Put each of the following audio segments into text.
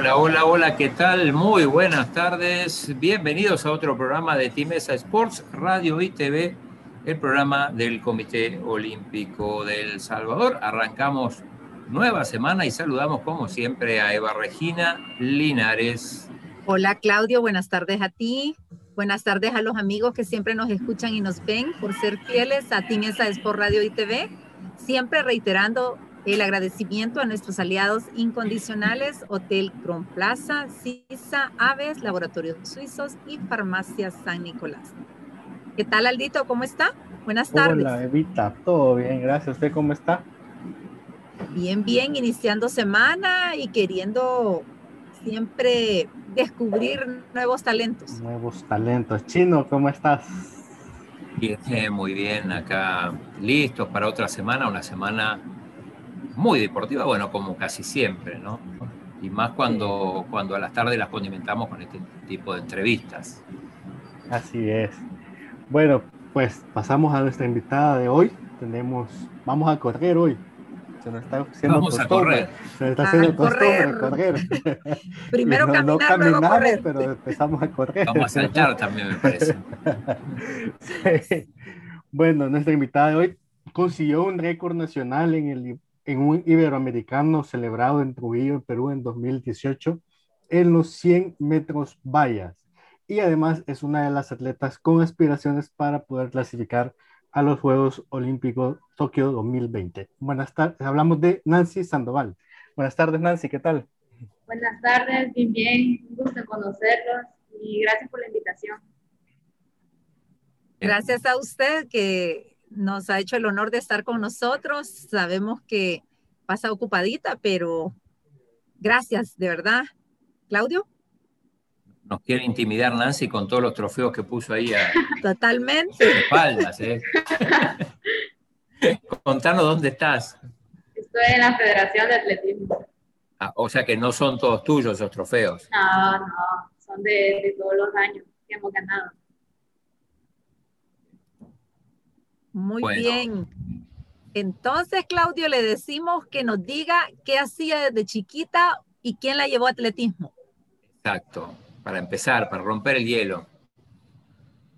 Hola, hola, hola, ¿qué tal? Muy buenas tardes. Bienvenidos a otro programa de Timesa Sports, Radio y TV, el programa del Comité Olímpico del Salvador. Arrancamos nueva semana y saludamos como siempre a Eva Regina Linares. Hola Claudio, buenas tardes a ti. Buenas tardes a los amigos que siempre nos escuchan y nos ven por ser fieles a Timesa Sports Radio y TV. Siempre reiterando el agradecimiento a nuestros aliados incondicionales, Hotel Cron Plaza, CISA, Aves, Laboratorios Suizos y Farmacia San Nicolás. ¿Qué tal, Aldito? ¿Cómo está? Buenas tardes. Hola, Evita. Todo bien, gracias. ¿Usted cómo está? Bien, bien, iniciando semana y queriendo siempre descubrir nuevos talentos. Nuevos talentos. Chino, ¿cómo estás? Bien, muy bien, acá listos para otra semana, una semana muy deportiva, bueno, como casi siempre, ¿no? Y más cuando, cuando a las tardes las condimentamos con este tipo de entrevistas. Así es. Bueno, pues pasamos a nuestra invitada de hoy. Tenemos, vamos a correr hoy. Se nos está haciendo vamos a correr. Se nos está haciendo correr. correr. Primero no, caminar, no caminamos, correr. pero empezamos a correr. Vamos a saltar también, me parece. sí. Bueno, nuestra invitada de hoy consiguió un récord nacional en el en un iberoamericano celebrado en Trujillo, en Perú, en 2018, en los 100 metros vallas. Y además es una de las atletas con aspiraciones para poder clasificar a los Juegos Olímpicos Tokio 2020. Buenas tardes, hablamos de Nancy Sandoval. Buenas tardes, Nancy, ¿qué tal? Buenas tardes, bien, bien, un gusto conocerlos y gracias por la invitación. Gracias a usted que nos ha hecho el honor de estar con nosotros. Sabemos que pasa ocupadita, pero gracias, de verdad. Claudio. Nos quiere intimidar Nancy con todos los trofeos que puso ahí a Totalmente. espaldas. ¿eh? Contanos dónde estás. Estoy en la Federación de Atletismo. Ah, o sea que no son todos tuyos esos trofeos. No, no, son de, de todos los años que hemos ganado. Muy bien. Entonces, Claudio, le decimos que nos diga qué hacía desde chiquita y quién la llevó a atletismo. Exacto, para empezar, para romper el hielo.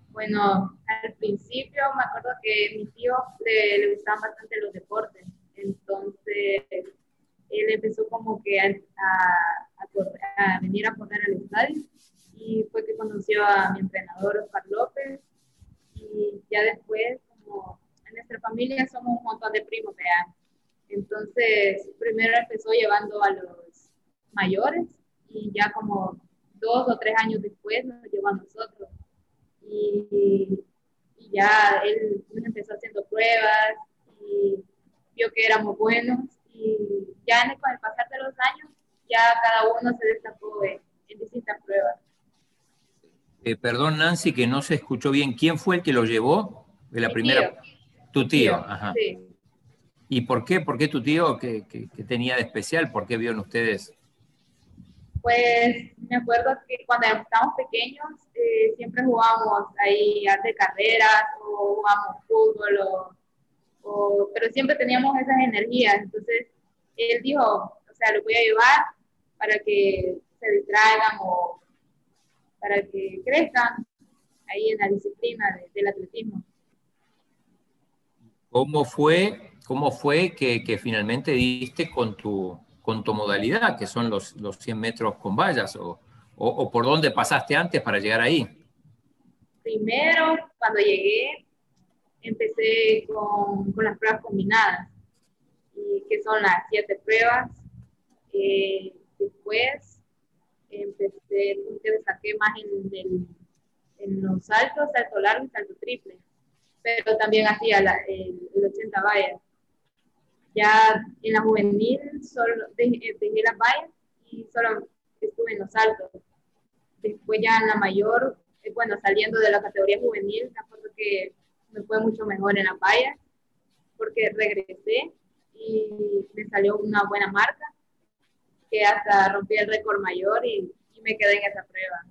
Bueno, al principio me acuerdo que mi tío le, le gustaban bastante los deportes, entonces él empezó como que a, a, a, venir a correr al estadio y fue que conoció a mi entrenador Oscar López y ya después familia somos un montón de primos, vean. Entonces, primero empezó llevando a los mayores y ya como dos o tres años después nos llevó a nosotros. Y, ya él empezó haciendo pruebas y vio que éramos buenos y ya con el pasar de los años ya cada uno se destacó en, distintas pruebas. Eh, perdón, Nancy, que no se escuchó bien. ¿Quién fue el que lo llevó? De la primera. Tu tío, ajá. Sí. ¿Y por qué? ¿Por qué tu tío? ¿Qué, tenía de especial? ¿Por qué vio en ustedes? Pues me acuerdo que cuando estábamos pequeños eh, siempre jugábamos ahí arte carreras o jugábamos fútbol, o, pero siempre teníamos esas energías. Entonces él dijo, o sea, lo voy a llevar para que se distraigan o para que crezcan ahí en la disciplina del atletismo. ¿Cómo fue, cómo fue que, finalmente diste con tu, con tu modalidad, que son los, los 100 metros con vallas? O, por dónde pasaste antes para llegar ahí? Primero, cuando llegué, empecé con, las pruebas combinadas, que son las siete pruebas. Eh, después empecé, que saqué más en, en los saltos, salto largo y salto triple pero también hacía el, 80 vallas. Ya en la juvenil solo dejé, las vallas y solo estuve en los saltos. Después ya en la mayor, eh, bueno, saliendo de la categoría juvenil, me acuerdo que me fue mucho mejor en las vallas porque regresé y me salió una buena marca que hasta rompí el récord mayor y, y me quedé en esa prueba.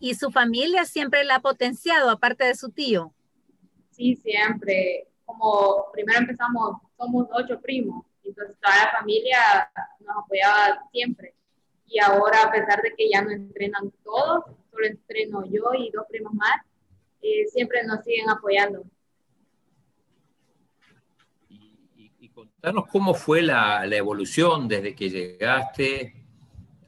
¿Y su familia siempre la ha potenciado, aparte de su tío? Sí, siempre. Como primero empezamos, somos ocho primos, Entonces toda la familia nos apoyaba siempre. Y ahora, a pesar de que ya no entrenan todos, solo entreno yo y dos primos más, eh, siempre nos siguen apoyando. Y, contanos cómo fue la, la, evolución desde que llegaste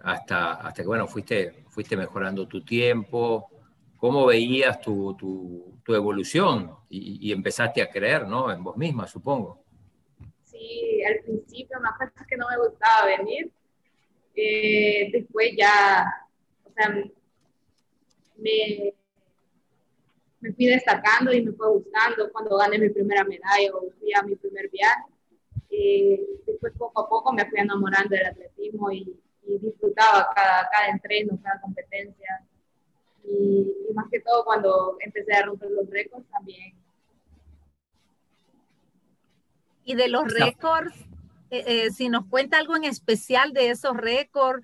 hasta, hasta que, bueno, fuiste, fuiste mejorando tu tiempo, cómo veías tu, tu, tu evolución y, y, empezaste a creer, ¿no? En vos misma, supongo. Sí, al principio me acuerdo que no me gustaba venir. Eh, después ya, o sea, me, me fui destacando y me fue gustando cuando gané mi primera medalla o fui a mi primer viaje. Eh, después poco a poco me fui enamorando del atletismo y, y disfrutaba cada, cada entreno, cada competencia. Y, y, más que todo cuando empecé a romper los récords también. Y de los récords, eh, eh, si nos cuenta algo en especial de esos récords,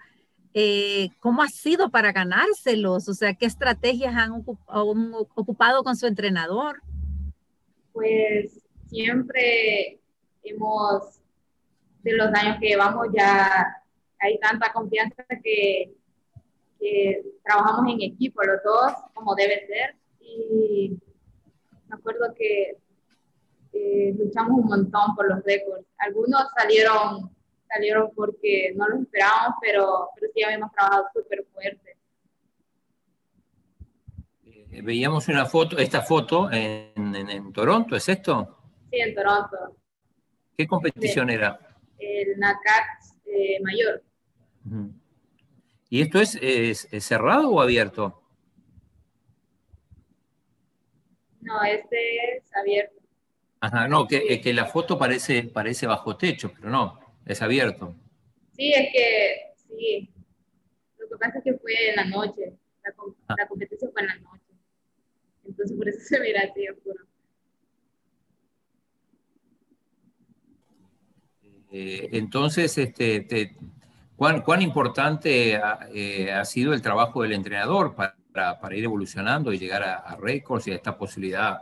eh, ¿cómo ha sido para ganárselos? O sea, ¿qué estrategias han, han ocupado con su entrenador? Pues siempre hemos, de los años que llevamos ya hay tanta confianza que, que, trabajamos en equipo los dos, como debe ser. Y me acuerdo que eh, luchamos un montón por los récords. Algunos salieron, salieron porque no los esperábamos, pero, pero sí habíamos trabajado súper fuerte. Eh, veíamos una foto, esta foto en, en, en, Toronto, ¿es esto? Sí, en Toronto. ¿Qué competición sí. era? El NACAT eh, mayor. ¿Y esto es, es, es, cerrado o abierto? No, este es abierto. Ajá, no, que, es que la foto parece, parece bajo techo, pero no, es abierto. Sí, es que, sí. Lo que pasa es que fue en la noche, la, ah. la competencia fue en la noche. Entonces por eso se mira así oscuro. Eh, entonces, este, te, ¿cuán, ¿cuán, importante ha, eh, ha, sido el trabajo del entrenador para, para ir evolucionando y llegar a, a récords y a esta posibilidad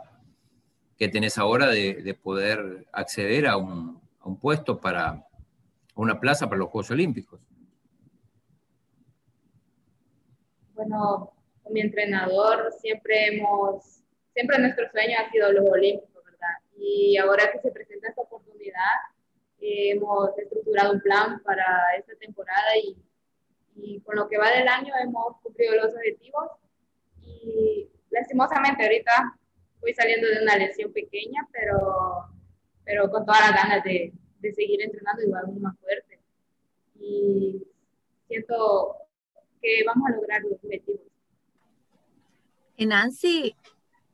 que tenés ahora de, de poder acceder a un, a un, puesto para una plaza para los Juegos Olímpicos? Bueno, con mi entrenador siempre hemos, siempre nuestro sueño ha sido los Olímpicos, ¿verdad? Y ahora que se presenta esta oportunidad, hemos estructurado un plan para esta temporada y, y con lo que va del año hemos cumplido los objetivos y lastimosamente ahorita voy saliendo de una lesión pequeña, pero, pero con todas las ganas de, de seguir entrenando y aún más fuerte. Y siento que vamos a lograr los objetivos. Y Nancy,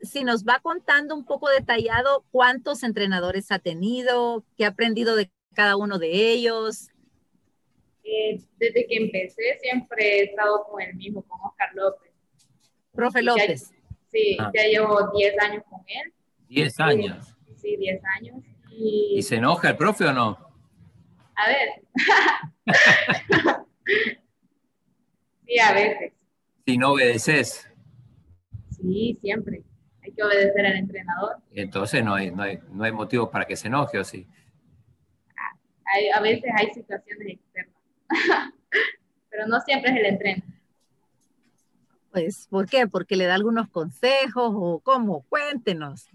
si nos va contando un poco detallado cuántos entrenadores ha tenido, qué ha aprendido de cada uno de ellos. Eh, desde que empecé siempre he estado con el mismo, con Oscar López. Profe López. Ya, sí, ah. ya llevo 10 años con él. 10 años. Sí, 10 años. Y... ¿Y se enoja el profe o no? A ver. sí, a veces. Si no obedeces. Sí, siempre. Hay que obedecer al entrenador. Entonces no hay, no hay, no hay motivos para que se enoje, ¿o sí? Hay, a veces hay situaciones externas. Pero no siempre es el entreno. Pues, ¿por qué? ¿Porque le da algunos consejos o cómo? Cuéntenos.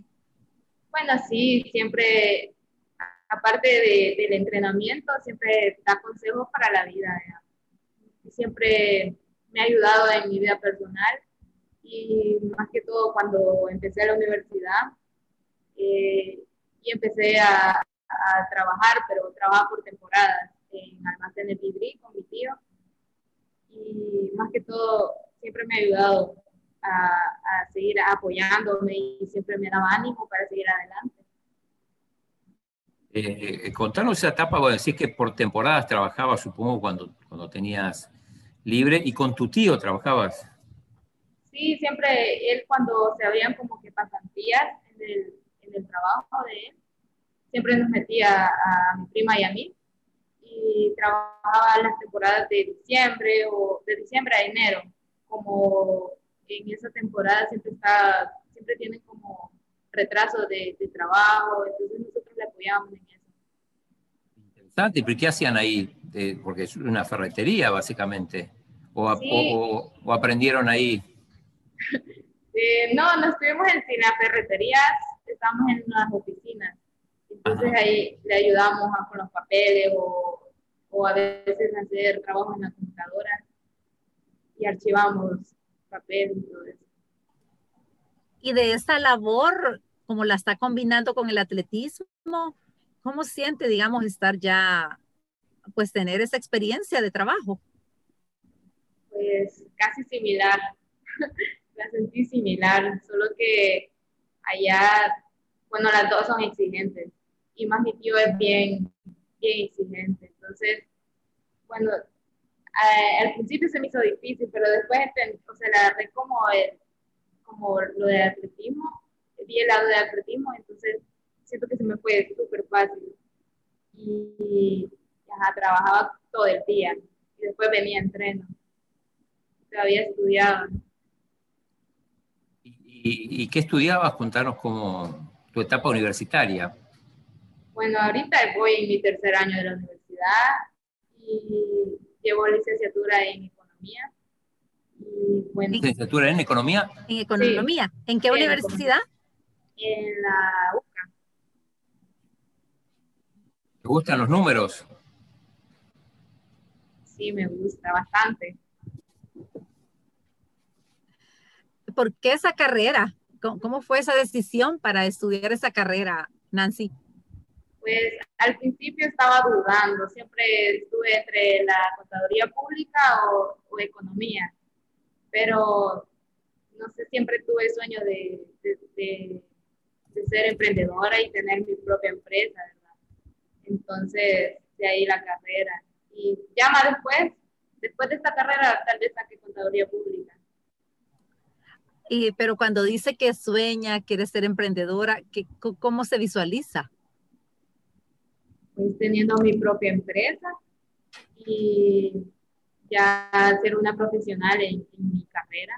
Bueno, sí, siempre, aparte de, del entrenamiento, siempre da consejos para la vida. ¿ya? Siempre me ha ayudado en mi vida personal y más que todo cuando empecé a la universidad eh, y empecé a, a, trabajar, pero trabajo por temporadas en almacenes Vibri con mi tío y más que todo siempre me ha ayudado a, a, seguir apoyándome y siempre me daba ánimo para seguir adelante. Eh, contanos esa etapa, vos decís que por temporadas trabajabas, supongo, cuando, cuando tenías libre, y con tu tío trabajabas. Sí, siempre él cuando se habían como que pasantías en el, en el trabajo de él, siempre nos metía a mi prima y a mí, y trabajaba las temporadas de diciembre o de diciembre a enero como en esa temporada siempre está, siempre tienen como retraso de, de trabajo, entonces nosotros le apoyamos en eso. Santi, ¿pero qué hacían ahí? Eh, porque es una ferretería, básicamente. ¿O, o, aprendieron ahí? Eh, no, no estuvimos en, en las ferreterías, estamos en unas oficinas. Entonces ahí le ayudamos con los papeles o, o, a veces hacer trabajo en la computadora y archivamos papeles y todo eso. Y de esta labor, como la está combinando con el atletismo, ¿cómo siente, digamos, estar ya, pues tener esa experiencia de trabajo? Pues casi similar, la sentí similar, solo que allá, bueno, las dos son exigentes y más mi tío es bien, bien exigente. Entonces, bueno, al principio se me hizo difícil, pero después, o sea, la agarré como, como lo de atletismo, vi el lado de atletismo, entonces siento que se me fue súper fácil. Y trabajaba todo el día y después venía a entreno. Todavía estudiaba. ¿Y, y qué estudiabas? Contanos como tu etapa universitaria. Bueno, ahorita voy en mi tercer año de la universidad y llevo licenciatura en economía. ¿Licenciatura en economía? En economía. ¿En qué universidad? En la UCA. ¿Te gustan los números? Sí, me gusta bastante. ¿Por qué esa carrera? ¿Cómo fue esa decisión para estudiar esa carrera, Nancy? Pues al principio estaba dudando, siempre estuve entre la contaduría pública o, economía, pero no sé, siempre tuve sueño de, de, ser emprendedora y tener mi propia empresa, ¿verdad? Entonces, de ahí la carrera. Y ya más después, después de esta carrera, tal vez saque contaduría pública. Y, pero cuando dice que sueña, quiere ser emprendedora, ¿qué, ¿cómo se visualiza? Pues teniendo mi propia empresa y ya ser una profesional en, mi carrera.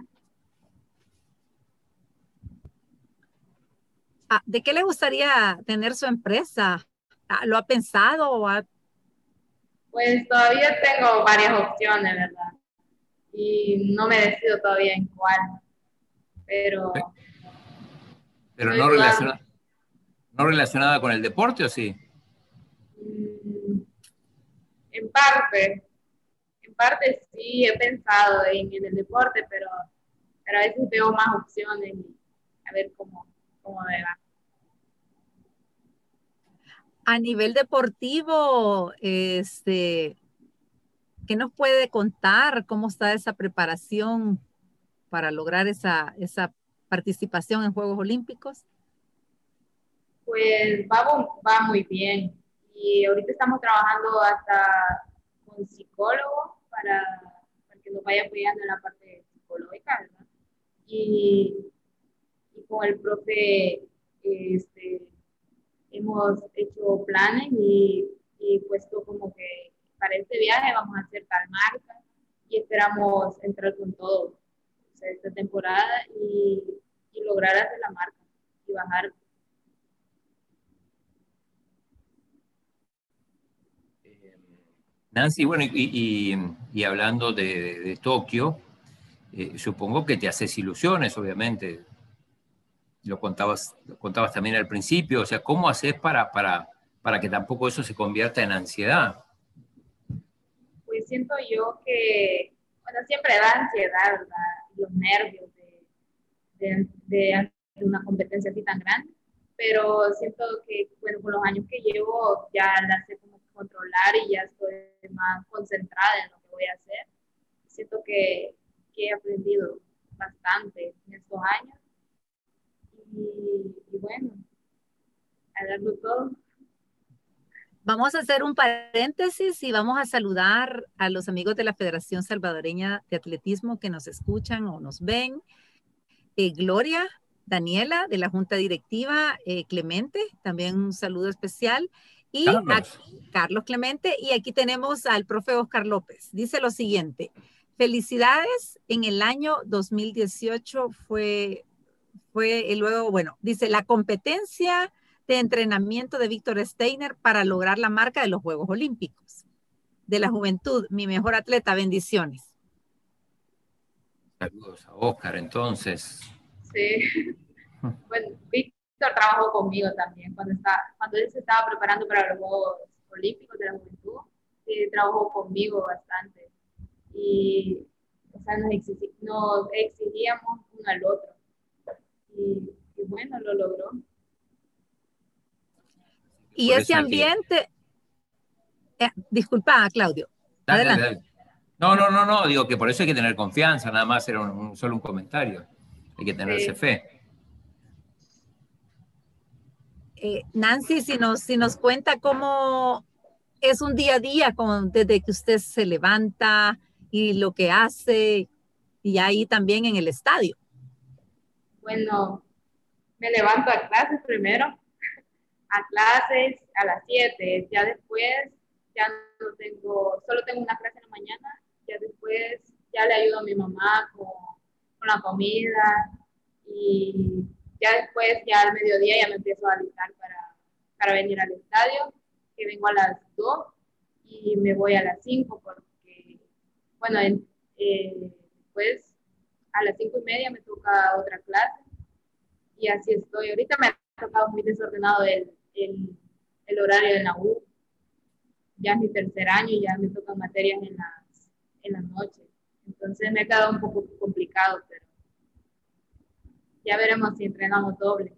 Ah, ¿De qué le gustaría tener su empresa? Ah, ¿Lo ha pensado o Pues todavía tengo varias opciones, ¿verdad? Y no me decido todavía en cuál. Pero... Pero no relacionada, no relacionada con el deporte o sí? En parte, en parte sí he pensado en, el deporte, pero, pero, a veces veo más opciones y a ver cómo, cómo me va. A nivel deportivo, este, ¿qué nos puede contar? ¿Cómo está esa preparación para lograr esa, esa participación en Juegos Olímpicos? Pues va, va muy bien y ahorita estamos trabajando hasta con psicólogo para, que nos vaya apoyando en la parte psicológica, ¿verdad? Y, y con el profe este, hemos hecho planes y, y puesto como que para este viaje vamos a hacer tal marca y esperamos entrar con todo esta temporada y, y lograr hacer la marca y bajar Nancy, bueno, y, hablando de, Tokio, eh, supongo que te haces ilusiones, obviamente. Lo contabas, lo contabas también al principio, o sea, ¿cómo haces para, para, para que tampoco eso se convierta en ansiedad? Pues siento yo que, bueno, siempre da ansiedad, ¿verdad? Los nervios de, de, de una competencia así tan grande, pero siento que, bueno, con los años que llevo ya la sé controlar y ya estoy más concentrada en lo que voy a hacer. Siento que, he aprendido bastante en estos años y, bueno, a darlo todo. Vamos a hacer un paréntesis y vamos a saludar a los amigos de la Federación Salvadoreña de Atletismo que nos escuchan o nos ven. Eh, Gloria, Daniela de la Junta Directiva, eh, Clemente, también un saludo especial. Y Carlos. Carlos Clemente, y aquí tenemos al profe Oscar López. Dice lo siguiente, felicidades, en el año 2018 fue, fue, y luego, bueno, dice, la competencia de entrenamiento de Víctor Steiner para lograr la marca de los Juegos Olímpicos. De la juventud, mi mejor atleta, bendiciones. Saludos a Oscar, entonces. Sí. Bueno, Víctor trabajó conmigo también cuando, estaba, cuando él se estaba preparando para los Juegos Olímpicos de la Juventud. Sí, trabajó conmigo bastante. Y, o sea, nos, exigíamos uno al otro. Y, bueno, lo logró. Y ese ambiente, eh, disculpa, Claudio. adelante. No, no, no, no, digo que por eso hay que tener confianza, nada más era un, solo un comentario. Hay que tenerse fe. Eh, Nancy, si nos, si nos cuenta cómo es un día a día con, desde que usted se levanta y lo que hace y ahí también en el estadio. Bueno, me levanto a clases primero, a clases a las 7, ya después ya no tengo, solo tengo una clase en la mañana ya después ya le ayudo a mi mamá con, con la comida y ya después, ya al mediodía ya me empiezo a alistar para, para venir al estadio, que vengo a las 2 y me voy a las 5 porque, bueno, eh, después a las 5 y media me toca otra clase y así estoy. Ahorita me ha tocado muy desordenado el, el, el horario de la U. Ya es mi tercer año y ya me tocan materias en la en la noche. Entonces me ha quedado un poco complicado, pero ya veremos si entrenamos doble.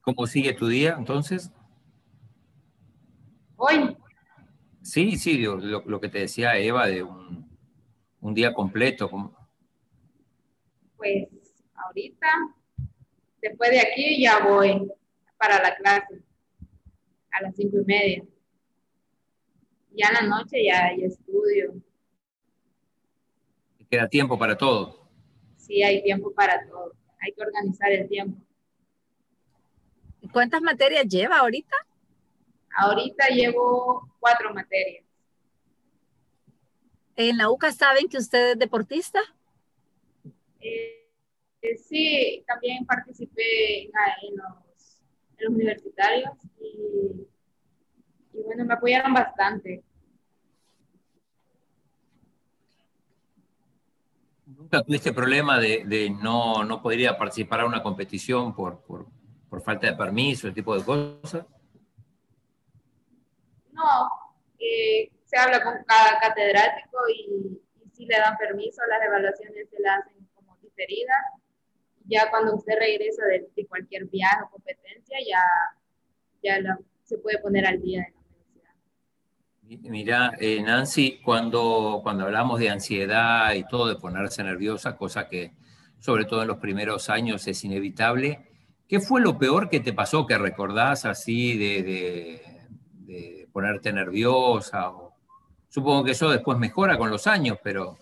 ¿Cómo sigue tu día entonces? Hoy. Sí, sí, lo, lo que te decía Eva de un, un día completo. Pues ahorita, después de aquí ya voy para la clase a las cinco y media ya en la noche ya, hay estudio. ¿Queda tiempo para todo? Sí, hay tiempo para todo. Hay que organizar el tiempo. ¿Cuántas materias lleva ahorita? Ahorita llevo cuatro materias. ¿En la UCA saben que usted es deportista? Eh, eh, sí, también participé en, los, en los universitarios y y bueno, me apoyaron bastante. ¿Nunca tuviste problema de, de no, no poder ir a participar a una competición por, por, falta de permiso, ese tipo de cosas? No, eh, se habla con cada catedrático y, si le dan permiso, las evaluaciones se las hacen como diferidas. Ya cuando usted regresa de, cualquier viaje o competencia, ya, ya se puede poner al día. Mira, eh, Nancy, cuando, cuando hablamos de ansiedad y todo, de ponerse nerviosa, cosa que sobre todo en los primeros años es inevitable, ¿qué fue lo peor que te pasó que recordás así de, de, ponerte nerviosa? supongo que eso después mejora con los años, pero,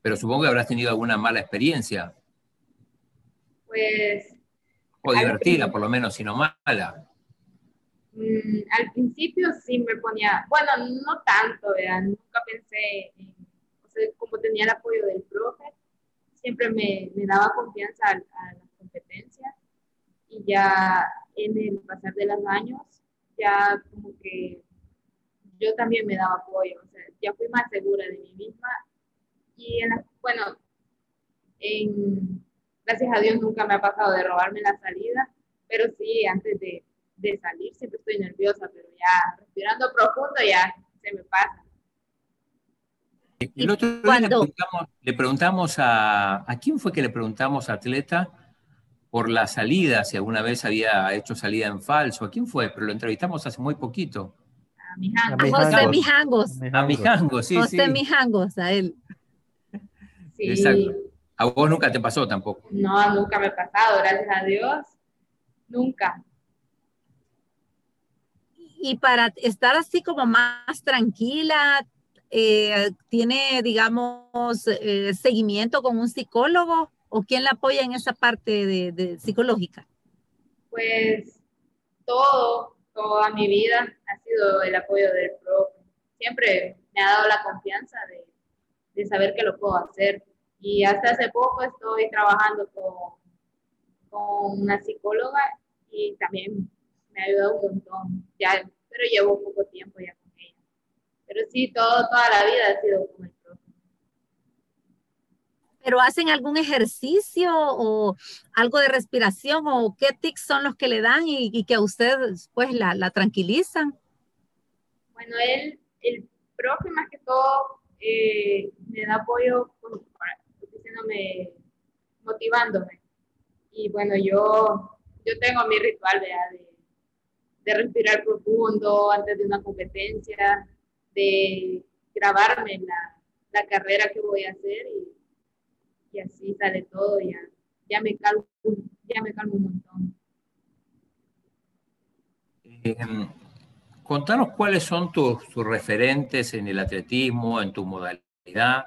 pero supongo que habrás tenido alguna mala experiencia. Pues... O divertida, por lo menos, si no mala. Mm, al principio sí me ponía, bueno, no tanto, nunca pensé, en, o sea, como tenía el apoyo del profe, siempre me, me daba confianza a, las competencias y ya en el pasar de los años, ya como que yo también me daba apoyo, o sea, ya fui más segura de mí misma y en bueno, en, gracias a Dios nunca me ha pasado de robarme la salida, pero sí antes de de salir siempre estoy nerviosa, pero ya respirando profundo ya se me pasa. El otro día le preguntamos, a, ¿a quién fue que le preguntamos atleta por la salida, si alguna vez había hecho salida en falso? ¿A quién fue? Pero lo entrevistamos hace muy poquito. A Mijangos. A José Mijangos. A Mijangos, sí, José Mijangos, a él. Sí. Exacto. A vos nunca te pasó tampoco. No, nunca me ha pasado, gracias a Dios. Nunca y para estar así como más tranquila, eh, ¿tiene, digamos, eh, seguimiento con un psicólogo o quién la apoya en esa parte de, psicológica? Pues todo, toda mi vida ha sido el apoyo del profe. Siempre me ha dado la confianza de, saber que lo puedo hacer. Y hasta hace poco estoy trabajando con, con una psicóloga y también me ha ayudado un montón, ya, pero llevo poco tiempo ya con ella. Pero sí, todo, toda la vida ha sido con el profe. ¿Pero hacen algún ejercicio o algo de respiración o qué tics son los que le dan y, que a usted pues la, la tranquilizan? Bueno, él, el profe más que todo eh, me da apoyo pues, diciéndome, motivándome. Y bueno, yo, yo tengo mi ritual de, de respirar profundo antes de una competencia, de grabarme la, la carrera que voy a hacer y, y así sale todo, ya, ya, me calmo, ya me calmo un montón. Eh, contanos cuáles son tus, tus, referentes en el atletismo, en tu modalidad,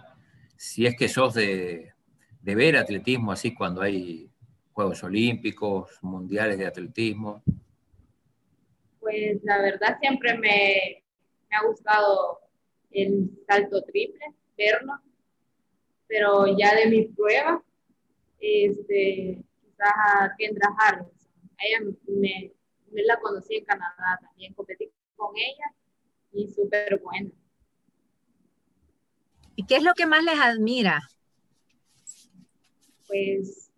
si es que sos de, de ver atletismo así cuando hay Juegos Olímpicos, Mundiales de Atletismo. Pues la verdad siempre me, me ha gustado el salto triple, verlo, pero ya de mi prueba, este, quizás a Kendra Harrison. Ella me, me, la conocí en Canadá también, competí con ella y súper buena. ¿Y qué es lo que más les admira? Pues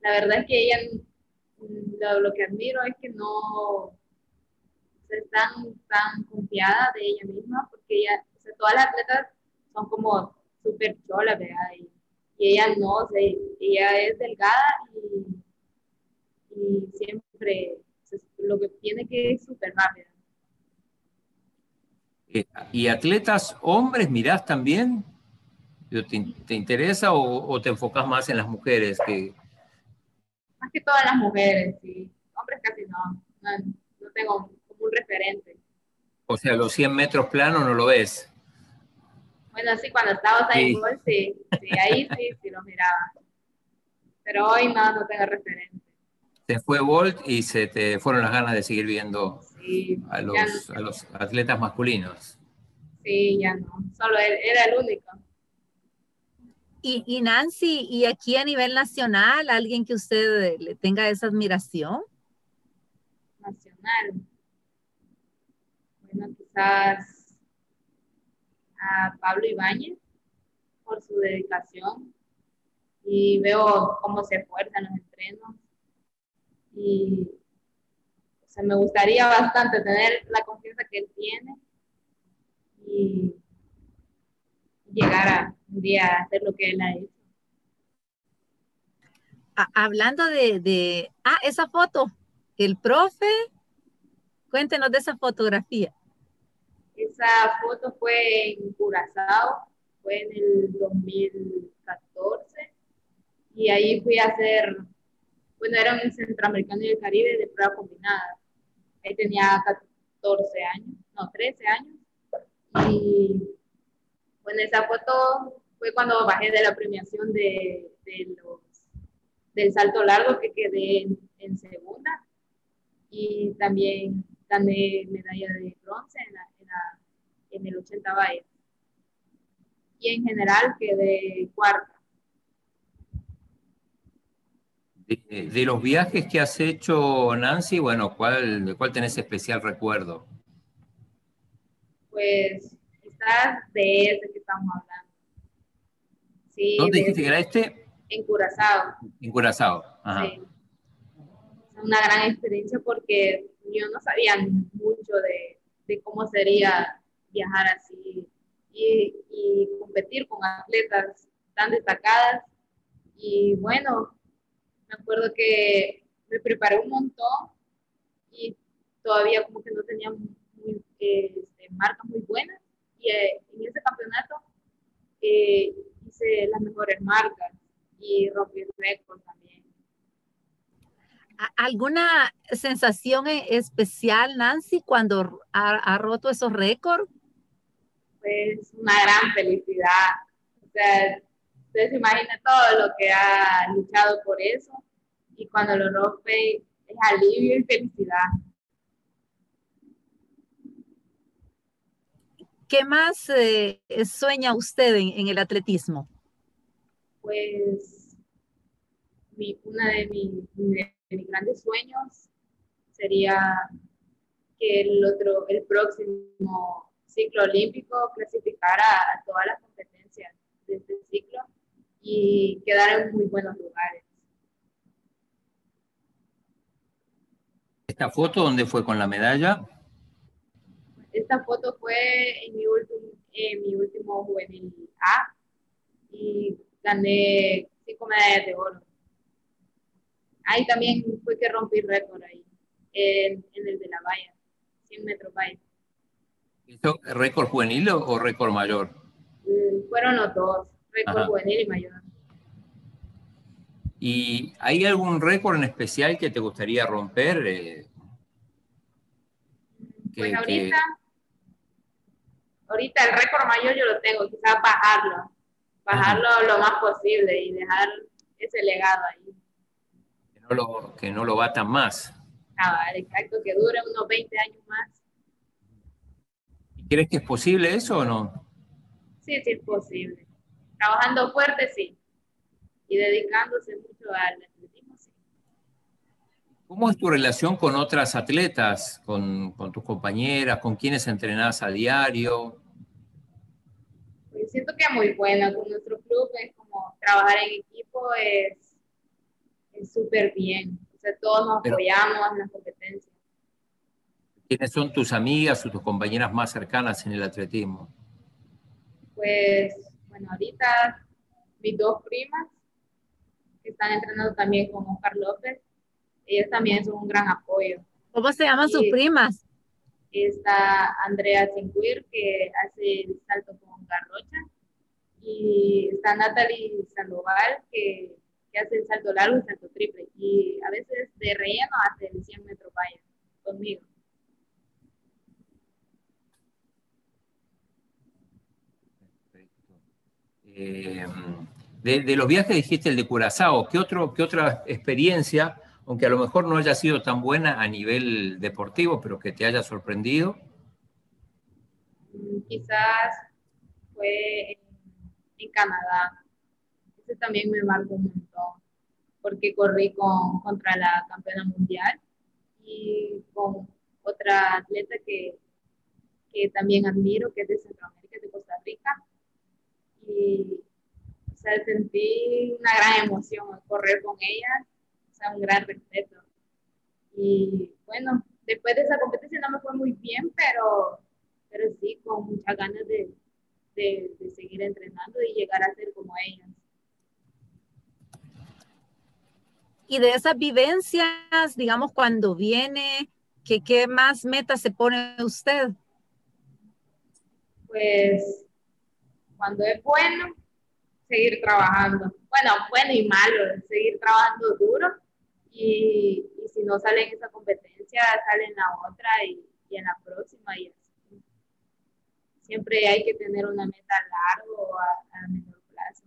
la verdad es que ella, lo, lo que admiro es que no, están tan confiada de ella misma, porque ella, o sea, todas las atletas son como súper cholas, ¿verdad? Y, ella no, o sea, ella es delgada y, y siempre lo que tiene que es súper rápida. Eh, ¿Y atletas hombres mirás también? ¿Te, te interesa o, o, te enfocas más en las mujeres? Que... Más que todas las mujeres, sí. Hombres casi no. No, no tengo un referente. O sea, los 100 metros planos no lo ves. Bueno, sí, cuando estabas ahí, sí. sí, ahí sí, sí lo miraba. Pero hoy no, no tengo referente. Se fue Bolt y se te fueron las ganas de seguir viendo a, los, a, los, atletas masculinos. Sí, ya no, solo él, era el único. Y, y, Nancy, ¿y aquí a nivel nacional, alguien que usted le tenga esa admiración? Nacional quizás a Pablo Ibáñez por su dedicación y veo cómo se esfuerza en los entrenos y o me gustaría bastante tener la confianza que él tiene y llegar a un día a hacer lo que él ha hecho. Hablando de, de, ah, esa foto, el profe, cuéntenos de esa fotografía. Esa foto fue en Curazao, fue en el 2014, y ahí fui a hacer, bueno, era un centroamericano y el Caribe de prueba combinada. Ahí tenía 14 años, no, 13 años, y bueno, esa foto fue cuando bajé de la premiación de, de los, del salto largo que quedé en, en segunda, y también gané medalla de bronce en la, en el 80 Valle. Y en general quedé cuarta. De, los viajes que has hecho, Nancy, bueno, ¿cuál, ¿de cuál tenés especial recuerdo? Pues quizás de ese que estamos hablando. Sí, ¿Dónde dijiste que era este? En Curazao. En Curazao, Sí. Una gran experiencia porque yo no sabía mucho de, de cómo sería viajar así y, competir con atletas tan destacadas. Y bueno, me acuerdo que me preparé un montón y todavía como que no tenía este, marcas muy buenas. Y eh, en ese campeonato eh, hice las mejores marcas y rompí récord también. ¿Alguna sensación e-, especial, Nancy, cuando ha, ha roto esos récords? Pues una gran felicidad. O sea, usted se imagina todo lo que ha luchado por eso y cuando lo rompe es alivio y felicidad. ¿Qué más eh, sueña usted en, el atletismo? Pues mi, una de, de, mis grandes sueños sería que el otro, el próximo ciclo olímpico clasificara a todas las competencias de este ciclo y quedar en muy buenos lugares. ¿Esta foto dónde fue con la medalla? Esta foto fue en mi último, en mi último juvenil A y gané cinco medallas de oro. Ahí también fue que rompí récord ahí, en, el de la valla, 100 metros valla. ¿Esto récord juvenil o, récord mayor? Mm, fueron los dos, récord juvenil y mayor. ¿Y hay algún récord en especial que te gustaría romper? Eh, pues ahorita, ahorita el récord mayor yo lo tengo, quizás bajarlo, bajarlo lo más posible y dejar ese legado ahí. Que no lo, que no lo batan más. Nada, exacto, que dure unos 20 años más. ¿Y crees que es posible eso o no? Sí, sí es posible. Trabajando fuerte, sí. Y dedicándose mucho al atletismo, sí. ¿Cómo es tu relación con otras atletas, con, con tus compañeras, con quienes entrenás a diario? siento que es muy buena con nuestro club, es como trabajar en equipo, es súper bien. O sea, todos nos apoyamos en las competencias. ¿Quiénes son tus amigas o tus compañeras más cercanas en el atletismo? Pues, bueno, ahorita mis dos primas, que están entrenando también con Oscar López, ellas también son un gran apoyo. ¿Cómo se llaman sus primas? Está Andrea Sinquir, que hace el salto con Garrocha. Y está Natalie Sandoval, que, que hace el salto largo y el salto triple. Y a veces de relleno hace el 100 metros vaya conmigo. Eh, de, de, los viajes dijiste el de Curazao, ¿qué, otro, ¿qué otra experiencia aunque a lo mejor no haya sido tan buena a nivel deportivo, pero que te haya sorprendido? Quizás fue en, Canadá. Ese también me marcó un montón, porque corrí con, contra la campeona mundial y con otra atleta que, que también admiro, que es de Centroamérica, de Costa Rica. Y o sea, sentí una gran emoción al correr con ella un gran respeto. Y bueno, después de esa competencia no me fue muy bien, pero, pero sí, con muchas ganas de, de, seguir entrenando y llegar a ser como ellas. Y de esas vivencias, digamos, cuando viene, ¿qué, qué más metas se pone usted? Pues cuando es bueno, seguir trabajando. Bueno, bueno y malo, seguir trabajando duro y, si no sale en esa competencia, sale en la otra y, en la próxima y así. Siempre hay que tener una meta a largo o a, menor plazo.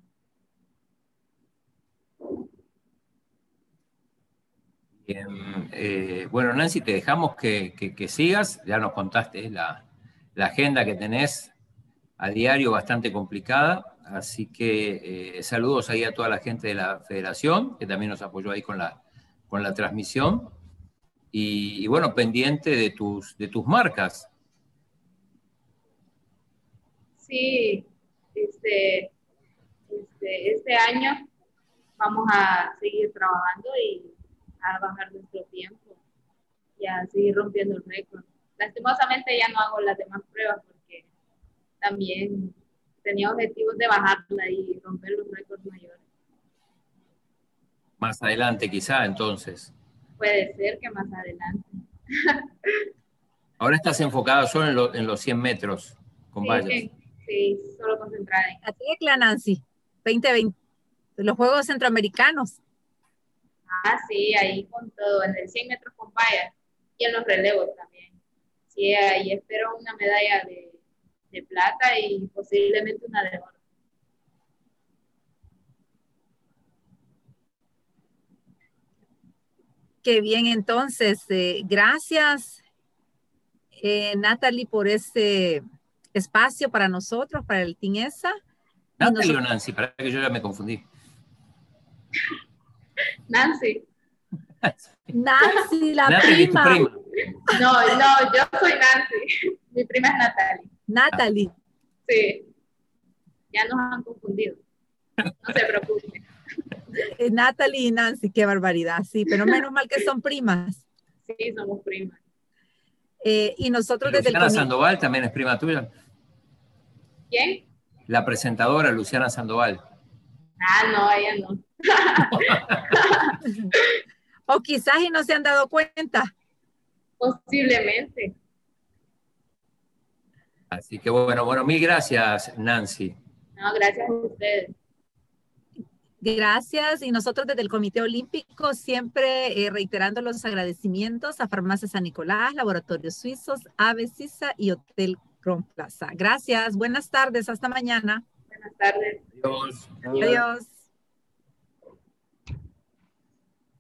Bien, eh, bueno, Nancy, te dejamos que, sigas. Ya nos contaste la, la, agenda que tenés a diario bastante complicada. Así que eh, saludos ahí a toda la gente de la federación, que también nos apoyó ahí con la, con la transmisión y, bueno, pendiente de tus, de tus marcas. Sí, este, este, este año vamos a seguir trabajando y a bajar nuestro tiempo y a seguir rompiendo el récord. Lastimosamente ya no hago las demás pruebas también tenía objetivos de bajarla y romper los récords mayores. Más adelante quizá, entonces. Puede ser que más adelante. Ahora estás enfocada solo en, los 100 metros con sí, vallas. Sí, solo concentrada en... La tecla, Nancy, 2020, los Juegos Centroamericanos. Ah, sí, ahí con todo, en el 100 metros con vallas y en los relevos también. Sí, ahí espero una medalla de, de plata y posiblemente una de oro. Qué bien, entonces, eh, gracias, eh, Natalie, por este espacio para nosotros, para el TINESA. Natalie o Nancy, para que yo ya me confundí. Nancy. Nancy, la prima. prima. No, no, yo soy Nancy. Mi prima es Natalie. Natalie. Sí. Ya nos han confundido. No se preocupe. Eh, Natalie y Nancy, qué barbaridad, sí, pero menos mal que son primas. Sí, somos primas. Eh, y nosotros desde el Sandoval también es prima tuya. ¿Quién? La presentadora Luciana Sandoval. Ah, no, ella no. O quizás y no se han dado cuenta. Posiblemente. Así que bueno, bueno, mil gracias, Nancy. No, gracias a ustedes. Gracias. Y nosotros desde el Comité Olímpico siempre eh, reiterando los agradecimientos a Farmacia San Nicolás, Laboratorios Suizos, Ave y Hotel Cron Plaza. Gracias. Buenas tardes. Hasta mañana. Buenas tardes. Adiós. Adiós.